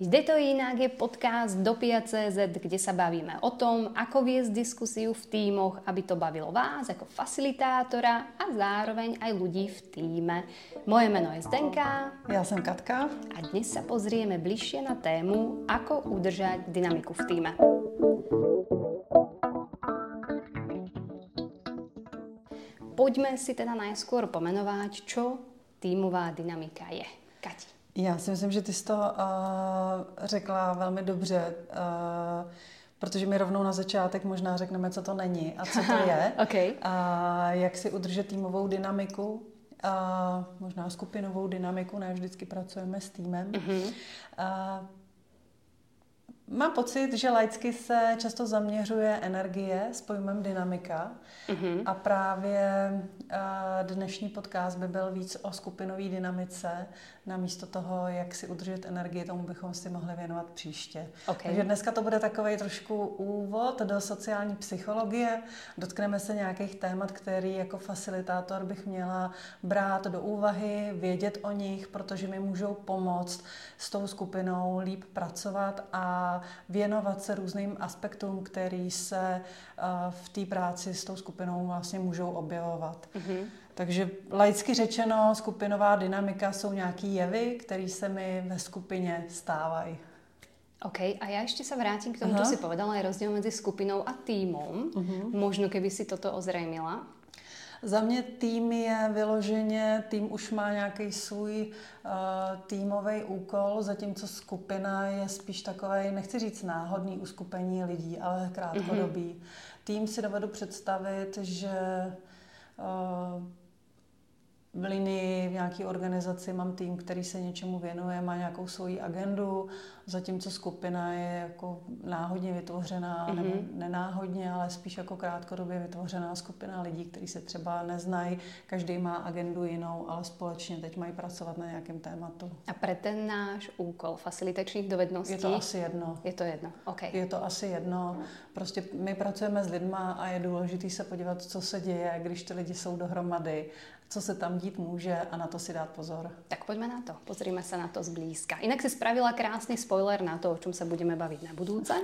Jde to jinak je podcast Dopia.cz, kde sa bavíme o tom, ako viesť diskusiu v týmoch, aby to bavilo vás ako facilitátora a zároveň aj ľudí v týme. Moje meno je Zdenka. Ja som Katka. A dnes sa pozrieme bližšie na tému, ako udržať dynamiku v týme. Poďme si teda najskôr pomenovať, čo týmová dynamika je. Kati. Já si myslím, že ty jsi to uh, řekla velmi dobře, uh, protože my rovnou na začátek možná řekneme, co to není a co to je. okay. A jak si udržet týmovou dynamiku, a možná skupinovou dynamiku, ne vždycky pracujeme s týmem. Uh-huh. A Mám pocit, že laicky se často zaměřuje energie s pojmem dynamika mm-hmm. a právě dnešní podcast by byl víc o skupinové dynamice, namísto toho, jak si udržet energii, tomu bychom si mohli věnovat příště. Okay. Takže dneska to bude takový trošku úvod do sociální psychologie. Dotkneme se nějakých témat, který jako facilitátor bych měla brát do úvahy, vědět o nich, protože mi můžou pomoct s tou skupinou líp pracovat a věnovat se různým aspektům, který se eh, v té práci s tou skupinou vlastně můžou objevovat. Mm-hmm. Takže laicky řečeno, skupinová dynamika jsou nějaký jevy, které se mi ve skupině stávají. OK, a já ještě se vrátím k tomu, čo si povedala, je rozdíl mezi skupinou a týmom. Uh-huh. Možno, keby si toto ozrejmila. Za mě tým je vyloženě, tým už má nějaký svůj uh, týmový úkol, zatímco skupina je spíš takové, nechci říct náhodný uskupení lidí, ale krátkodobý. Mm-hmm. Tým si dovedu představit, že uh, v linii v nějaké organizaci mám tým, který se něčemu věnuje, má nějakou svoji agendu, zatímco skupina je jako náhodně vytvořená, mm-hmm. nebo nenáhodně, ale spíš jako krátkodobě vytvořená skupina lidí, kteří se třeba neznají, každý má agendu jinou, ale společně teď mají pracovat na nějakém tématu. A pro ten náš úkol facilitačních dovedností? Je to asi jedno. Je to jedno, OK. Je to asi jedno. Prostě my pracujeme s lidma a je důležité se podívat, co se děje, když ty lidi jsou dohromady co se tam dít může a na to si dát pozor. Tak pojďme na to, pozrime se na to zblízka. Jinak si spravila krásný spoiler na to, o čem se budeme bavit na budouce.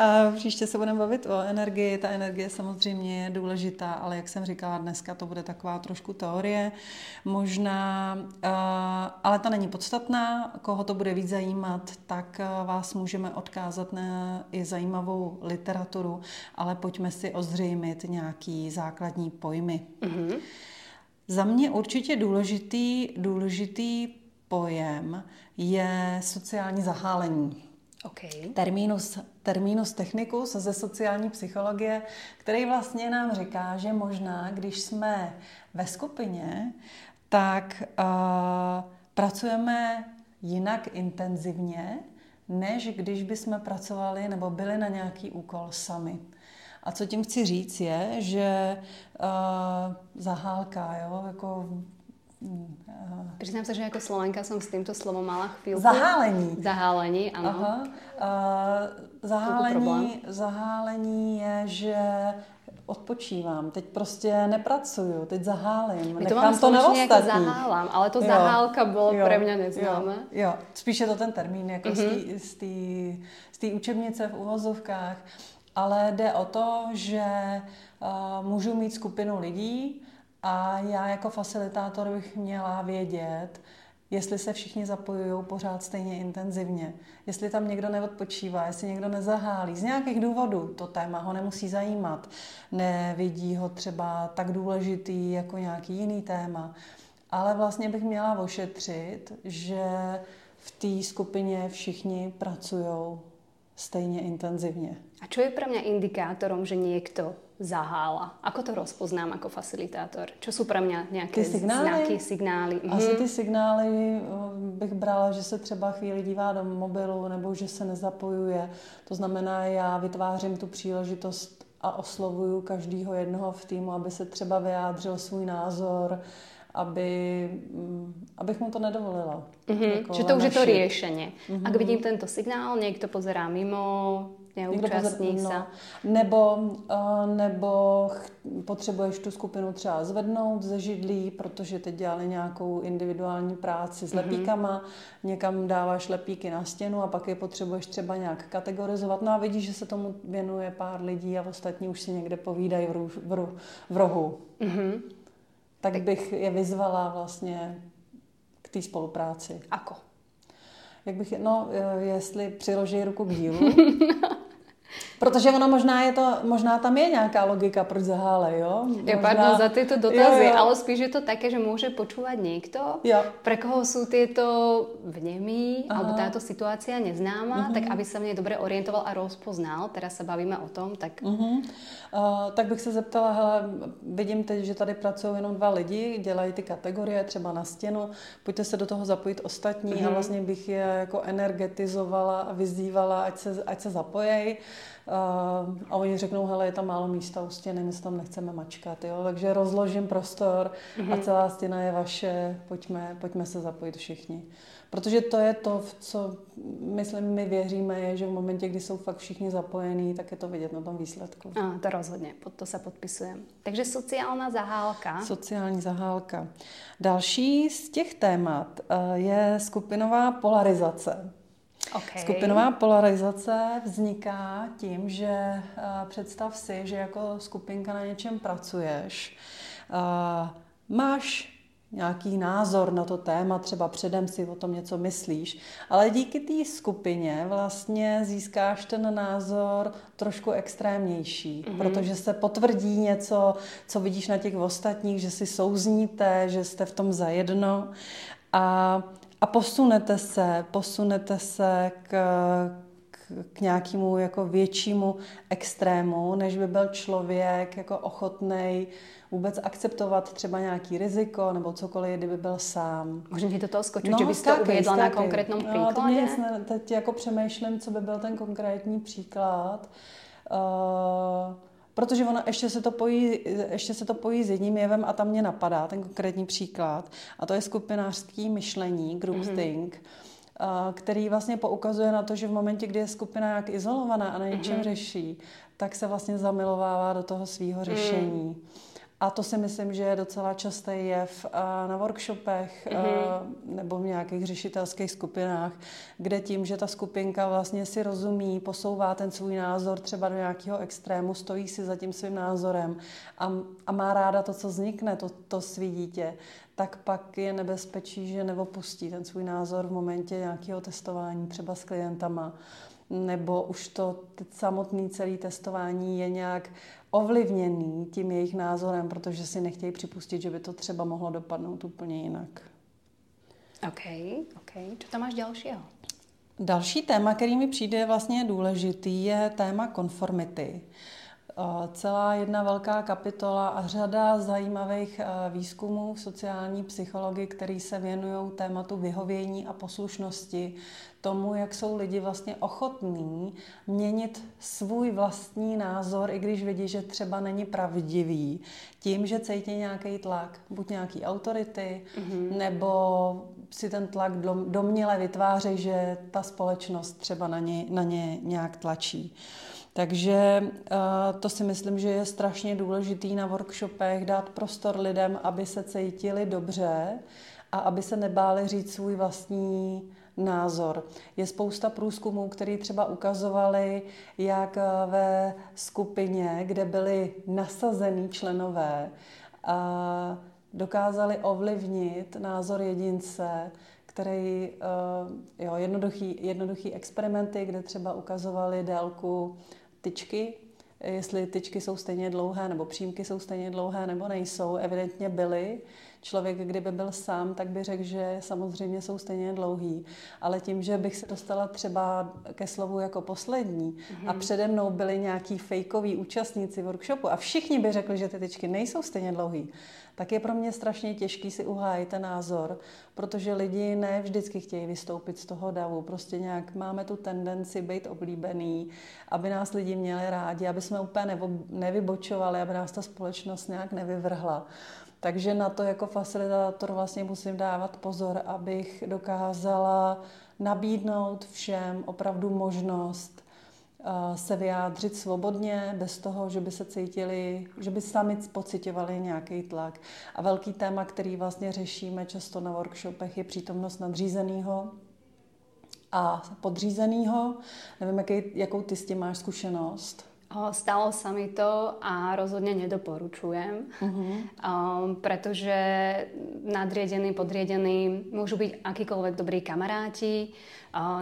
a příště se budeme bavit o energii. Ta energie samozřejmě je důležitá, ale jak jsem říkala, dneska to bude taková trošku teorie. Možná, ale ta není podstatná. Koho to bude víc zajímat, tak vás můžeme odkázat na i zajímavou literaturu, ale pojďme si ozřejmit nějaký základní pojmy. Mm-hmm. Za mě určitě důležitý, důležitý pojem je sociální zahálení. Okay. Terminus, terminus technicus ze sociální psychologie, který vlastně nám říká, že možná, když jsme ve skupině, tak uh, pracujeme jinak intenzivně, než když bychom pracovali nebo byli na nějaký úkol sami. A co tím chci říct je, že uh, zahálka, jo, jako Uh, Přiznám se, že jako Slovenka jsem s tímto slovom mala chvíľku. Zahálení. Zahálení, ano. Aha. Uh, zahálení, zahálení je, že odpočívám, teď prostě nepracuju, teď zahálím, My to nechám to na. Jako zahálám, ale to jo, zahálka bylo jo, pro mě neznámé. Jo, jo, spíš je to ten termín jako mm-hmm. z té učebnice v uvozovkách ale jde o to, že uh, můžu mít skupinu lidí a já jako facilitátor bych měla vědět, jestli se všichni zapojují pořád stejně intenzivně, jestli tam někdo neodpočívá, jestli někdo nezahálí. Z nějakých důvodů to téma ho nemusí zajímat, nevidí ho třeba tak důležitý jako nějaký jiný téma. Ale vlastně bych měla ošetřit, že v té skupině všichni pracují stejně intenzivně. A čo je pre mňa indikátorom, že niekto zahála? Ako to rozpoznám ako facilitátor? Čo sú pre mňa nějaké signály? znaky, signály? Asi mhm. ty signály eh, bych brala, že se třeba chvíli dívá do mobilu nebo že se nezapojuje. To znamená, já vytvářím tu příležitost a oslovuju každého jednoho v týmu, aby se třeba vyjádřil svůj názor, aby, mm, abych mu to nedovolila. Mm-hmm. Jako že to už je to riešenie. Mm-hmm. Ak vidím tento signál, niekto pozerá mimo, neúčastní no, sa. Nebo, uh, nebo ch- potřebuješ tu skupinu třeba zvednout ze židlí, protože teď dělali nějakou individuální práci s lepíkama, mm-hmm. někam dáváš lepíky na stěnu a pak je potřebuješ třeba nějak kategorizovat. No a vidíš, že se tomu věnuje pár lidí a ostatní už si někde povídají v, růž, v, ru, v rohu. Mm-hmm. Tak, tak bych je vyzvala vlastně k té spolupráci. Ako? Jak bych, no, jestli přiloží ruku k dílu, Protože ono možná je to, možná tam je nějaká logika, proč zahále, jo? Možná... Ja, pardon za tieto dotazy, jo, jo. ale spíš je to také, že môže počúvať niekto, jo. pre koho tieto vnemy, Aha. alebo táto situácia neznáma, uh-huh. tak aby v nej dobre orientoval a rozpoznal. Teraz sa bavíme o tom, tak... Uh-huh. Uh, tak bych se zeptala, hele, vidím teď, že tady pracují jenom dva lidi, dělají ty kategorie třeba na stěnu, pojďte se do toho zapojit ostatní uh-huh. a vlastně bych je jako energetizovala a vyzývala, ať se, ať se zapojejí. A oni řeknou, hele, je tam málo místa u stěny, my se tam nechceme mačkat, jo? takže rozložím prostor mm-hmm. a mhm. celá stěna je vaše, pojďme, pojďme se zapojit všichni. Protože to je to, v co myslím, my věříme, je, že v momentě, kdy jsou fakt všichni zapojení, tak je to vidět na tom výsledku. A, to rozhodně, pod to se podpisujeme. Takže sociální zahálka. Sociální zahálka. Další z těch témat uh, je skupinová polarizace. Okay. Skupinová polarizace vzniká tím, že uh, představ si, že jako skupinka na něčem pracuješ, uh, máš nějaký názor na to téma, třeba předem si o tom něco myslíš, ale díky té skupině vlastně získáš ten názor trošku extrémnější, mm-hmm. protože se potvrdí něco, co vidíš na těch ostatních, že si souzníte, že jste v tom zajedno a a posunete se, posunete se k, k, k nějakému jako většímu extrému, než by byl člověk jako ochotný vůbec akceptovat třeba nějaký riziko nebo cokoliv, kdyby byl sám. Můžeme do toho skočit, no, že bys to uvěděla na konkrétním no, příkladě? No, teď jako přemýšlím, co by byl ten konkrétní příklad. Uh, protože ono ještě se to pojí, ještě se to pojí s jedním jevem a tam mě napadá ten konkrétní příklad a to je skupinářský myšlení, groupthink, mm-hmm. který vlastně poukazuje na to, že v momentě, kdy je skupina jak izolovaná a na něčem mm-hmm. řeší, tak se vlastně zamilovává do toho svého řešení. Mm. A to si myslím, že je docela častý jev na workshopech mm-hmm. nebo v nějakých řešitelských skupinách, kde tím, že ta skupinka vlastně si rozumí, posouvá ten svůj názor třeba do nějakého extrému, stojí si za tím svým názorem a, a má ráda to, co vznikne, to, to svý dítě, tak pak je nebezpečí, že neopustí ten svůj názor v momentě nějakého testování třeba s klientama nebo už to samotné celé testování je nějak ovlivněný tím jejich názorem, protože si nechtějí připustit, že by to třeba mohlo dopadnout úplně jinak. OK, OK. Co tam máš dalšího? Další téma, který mi přijde vlastně důležitý, je téma konformity. Celá jedna velká kapitola a řada zajímavých výzkumů v sociální psychologii, který se věnují tématu vyhovění a poslušnosti, tomu, jak jsou lidi vlastně ochotní měnit svůj vlastní názor, i když vidí, že třeba není pravdivý, tím, že cítí nějaký tlak, buď nějaký autority, mm-hmm. nebo si ten tlak domněle vytváří, že ta společnost třeba na ně, na ně nějak tlačí. Takže uh, to si myslím, že je strašně důležitý na workshopech dát prostor lidem, aby se cítili dobře a aby se nebáli říct svůj vlastní názor. Je spousta průzkumů, které třeba ukazovaly, jak ve skupině, kde byli nasazení členové, a dokázali ovlivnit názor jedince, který, eh, jo, jednoduchý, jednoduchý experimenty, kde třeba ukazovali délku tyčky, jestli tyčky jsou stejně dlouhé, nebo přímky jsou stejně dlouhé, nebo nejsou, evidentně byly. Člověk, kdyby byl sám, tak by řekl, že samozřejmě jsou stejně dlouhý. Ale tím, že bych se dostala třeba ke slovu jako poslední mm-hmm. a přede mnou byli nějaký fejkoví účastníci workshopu a všichni by řekli, že ty tyčky nejsou stejně dlouhý, tak je pro mě strašně těžký si uhájit ten názor, protože lidi ne vždycky chtějí vystoupit z toho davu. Prostě nějak máme tu tendenci být oblíbený, aby nás lidi měli rádi, aby jsme úplně nevybočovali, aby nás ta společnost nějak nevyvrhla. Takže na to jako facilitátor vlastně musím dávat pozor, abych dokázala nabídnout všem opravdu možnost se vyjádřit svobodně, bez toho, že by se cítili, že by sami pocitovali nějaký tlak. A velký téma, který vlastně řešíme často na workshopech, je přítomnost nadřízeného a podřízeného. Nevím, jaký, jakou ty s tím máš zkušenost. Stalo sa mi to a rozhodne nedoporučujem, uh-huh. um, pretože nadriedení, podriedení môžu byť akýkoľvek dobrí kamaráti,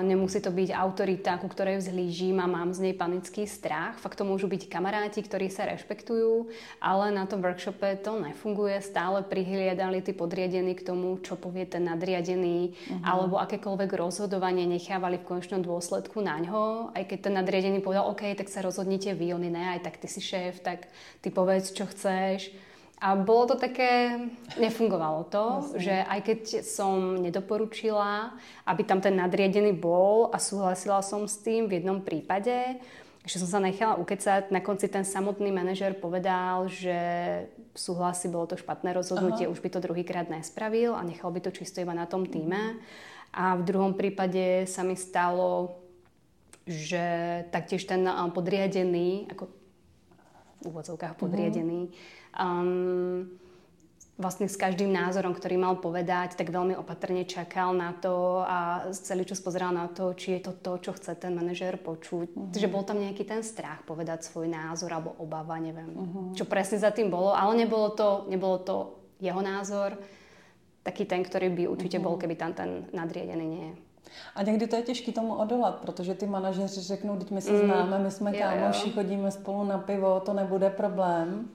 nemusí to byť autorita, ku ktorej vzhlížím a mám z nej panický strach. Fakt to môžu byť kamaráti, ktorí sa rešpektujú, ale na tom workshope to nefunguje. Stále prihliadali tí podriadení k tomu, čo povie ten nadriadený, uh-huh. alebo akékoľvek rozhodovanie nechávali v konečnom dôsledku na ňo. Aj keď ten nadriadený povedal, OK, tak sa rozhodnite vy, oni ne, aj tak ty si šéf, tak ty povedz, čo chceš a bolo to také, nefungovalo to, Jasne. že aj keď som nedoporučila, aby tam ten nadriedený bol a súhlasila som s tým v jednom prípade, že som sa nechala ukecať, na konci ten samotný manažer povedal, že súhlasí, bolo to špatné rozhodnutie, Aha. už by to druhýkrát nespravil a nechal by to čisto iba na tom týme. A v druhom prípade sa mi stalo, že taktiež ten podriadený, ako v úvodzovkách podriadený, uh-huh um, vlastne s každým názorom, ktorý mal povedať, tak veľmi opatrne čakal na to a celý čas pozeral na to, či je to to, čo chce ten manažér počuť. Uh-huh. Takže bol tam nejaký ten strach povedať svoj názor alebo obava, neviem, uh-huh. čo presne za tým bolo, ale nebolo to, nebolo to jeho názor, taký ten, ktorý by určite uh-huh. bol, keby tam ten nadriedený nie je. A někdy to je těžké tomu odolat, protože ty manažeři řeknou, teď my se mm. známe, my jsme kámoši, chodíme spolu na pivo, to nebude problém.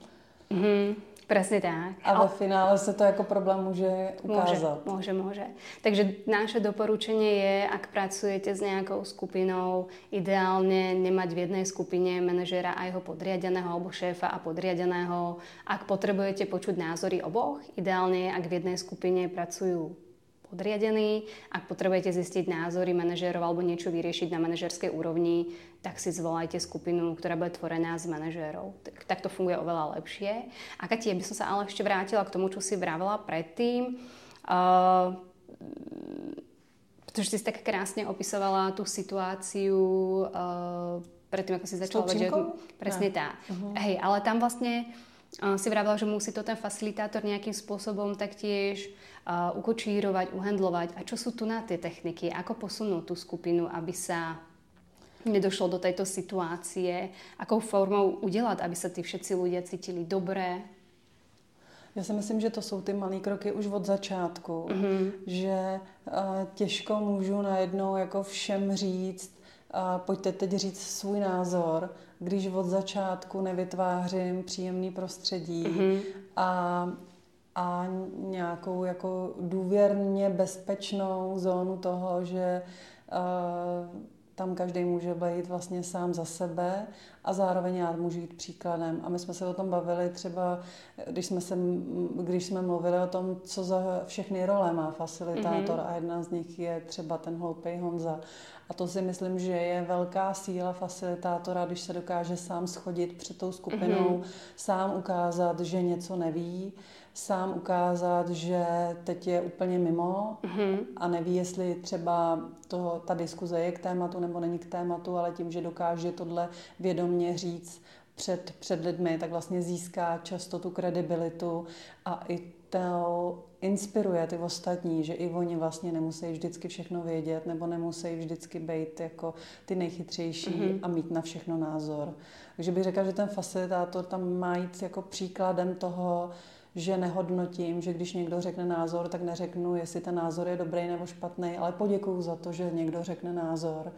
Mm-hmm. Presne tak. A ve finále sa to ako problém môže ukázať. Môže, môže, môže. Takže naše doporučenie je, ak pracujete s nejakou skupinou, ideálne nemať v jednej skupine manažéra a jeho podriadeného alebo šéfa a podriadeného. Ak potrebujete počuť názory oboch, ideálne je, ak v jednej skupine pracujú podriadení. Ak potrebujete zistiť názory manažérov alebo niečo vyriešiť na manažerskej úrovni, tak si zvolajte skupinu, ktorá bude tvorená z manažérov. Tak, tak to funguje oveľa lepšie. A Kati, by som sa ale ešte vrátila k tomu, čo si vravela predtým. Uh, pretože si tak krásne opisovala tú situáciu uh, predtým, ako si začala vedieť. Presne tá. Uh-huh. Hej, ale tam vlastne uh, si vravela, že musí to ten facilitátor nejakým spôsobom taktiež uh, ukočírovať, uhendlovať. A čo sú tu na tie techniky? Ako posunúť tú skupinu, aby sa nedošlo do tejto situácie? Akou formou udělat, aby se ty všetci ľudia cítili dobré? Já si myslím, že to jsou ty malé kroky už od začátku, mm-hmm. že uh, těžko můžu najednou jako všem říct, uh, pojďte teď říct svůj názor, když od začátku nevytvářím příjemný prostředí mm-hmm. a a nějakou jako důvěrně bezpečnou zónu toho, že uh, tam každý může být vlastně sám za sebe a zároveň já můžu jít příkladem. A my jsme se o tom bavili třeba, když jsme, se, když jsme mluvili o tom, co za všechny role má facilitátor mm-hmm. a jedna z nich je třeba ten hloupý Honza. A to si myslím, že je velká síla facilitátora, když se dokáže sám schodit před tou skupinou, mm-hmm. sám ukázat, že něco neví, sám ukázat, že teď je úplně mimo mm-hmm. a neví, jestli třeba to, ta diskuze je k tématu nebo není k tématu, ale tím, že dokáže tohle vědomně říct před, před lidmi, tak vlastně získá často tu kredibilitu a i to inspiruje ty ostatní, že i oni vlastně nemusí vždycky všechno vědět nebo nemusí vždycky být jako ty nejchytřejší mm-hmm. a mít na všechno názor. Takže bych řekla, že ten facilitátor tam má jít jako příkladem toho, že nehodnotím, že když někdo řekne názor, tak neřeknu, jestli ten názor je dobrý nebo špatný, ale poděkuju za to, že někdo řekne názor,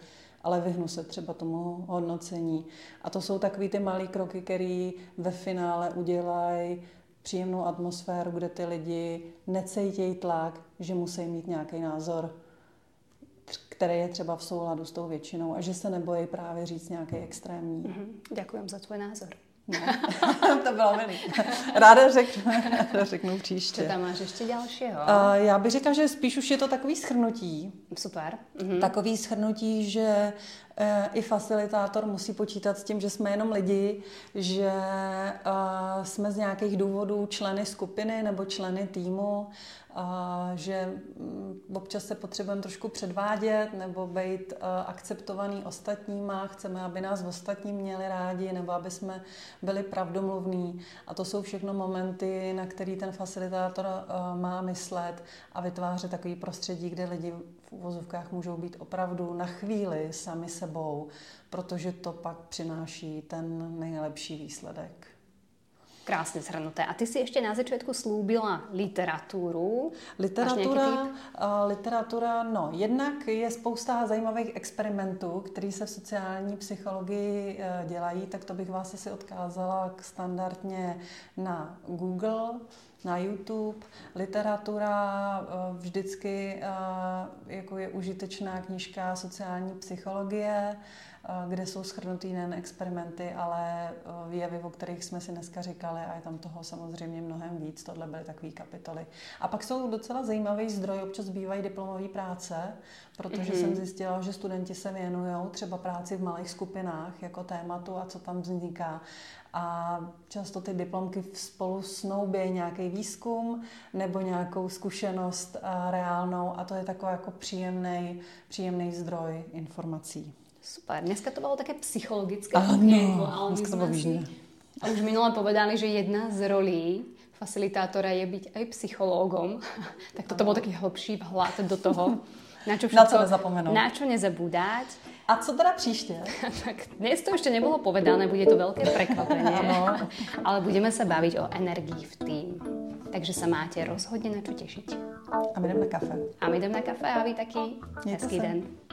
ale vyhnu se třeba tomu hodnocení. A to jsou takový ty malé kroky, které ve finále udělají příjemnou atmosféru, kde ty lidi necejtějí tlak, že musí mít nějaký názor, který je třeba v souladu s tou většinou a že se nebojí právě říct nějaký extrémní. Mm-hmm. Děkujem za tvůj názor. No. to bylo milý. Ráda řeknu, ráda řeknu příště. Co tam máš ještě dalšího? Uh, já bych řekla, že spíš už je to takový schrnutí. Super. Mhm. Takový schrnutí, že i facilitátor musí počítat s tím, že jsme jenom lidi, že jsme z nějakých důvodů členy skupiny nebo členy týmu, že mm, občas se potřebujeme trošku předvádět nebo být akceptovaný ostatníma, chceme, aby nás ostatní měli rádi nebo aby jsme byli pravdomluvní. A to jsou všechno momenty, na který ten facilitátor má myslet a vytvářet takový prostředí, kde lidi uvozovkách můžou být opravdu na chvíli sami sebou, protože to pak přináší ten nejlepší výsledek. Krásně shrnuté. A ty si ještě na začátku slúbila literaturu. Literatura, uh, literatura, no, jednak je spousta zajímavých experimentů, které se v sociální psychologii uh, dělají, tak to bych vás asi odkázala k standardně na Google, na YouTube. Literatura uh, vždycky uh, jako je užitečná knížka sociální psychologie, Eh, kde jsou schrnutý nejen experimenty, ale eh, jevy, o kterých jsme si dneska říkali a je tam toho samozřejmě mnohem víc. Tohle byly takové kapitoly. A pak jsou docela zajímavý zdroj, občas bývají diplomové práce, protože mm-hmm. jsem zjistila, že studenti se věnují třeba práci v malých skupinách jako tématu a co tam vzniká. A často ty diplomky spolu snoubí nějaký výzkum nebo nějakou zkušenost eh, reálnou a to je takový jako příjemný, příjemný zdroj informací. Super. Dneska to bylo také psychologické. Áno, dneska to bolo A už minule povedali, že jedna z rolí facilitátora je byť aj psychológom. tak toto bol taký hlbší vhled do toho. Na čo, všetko, na co nezapomenout. Na čo nezabúdať. A co teda příště? tak dnes to ešte nebolo povedané, bude to veľké prekvapenie. ano. Ale budeme sa baviť o energii v tým. Takže sa máte rozhodne na čo tešiť. A my jdeme na kafe. A my jdeme na kafe a vy taky. Mějte hezký se. den.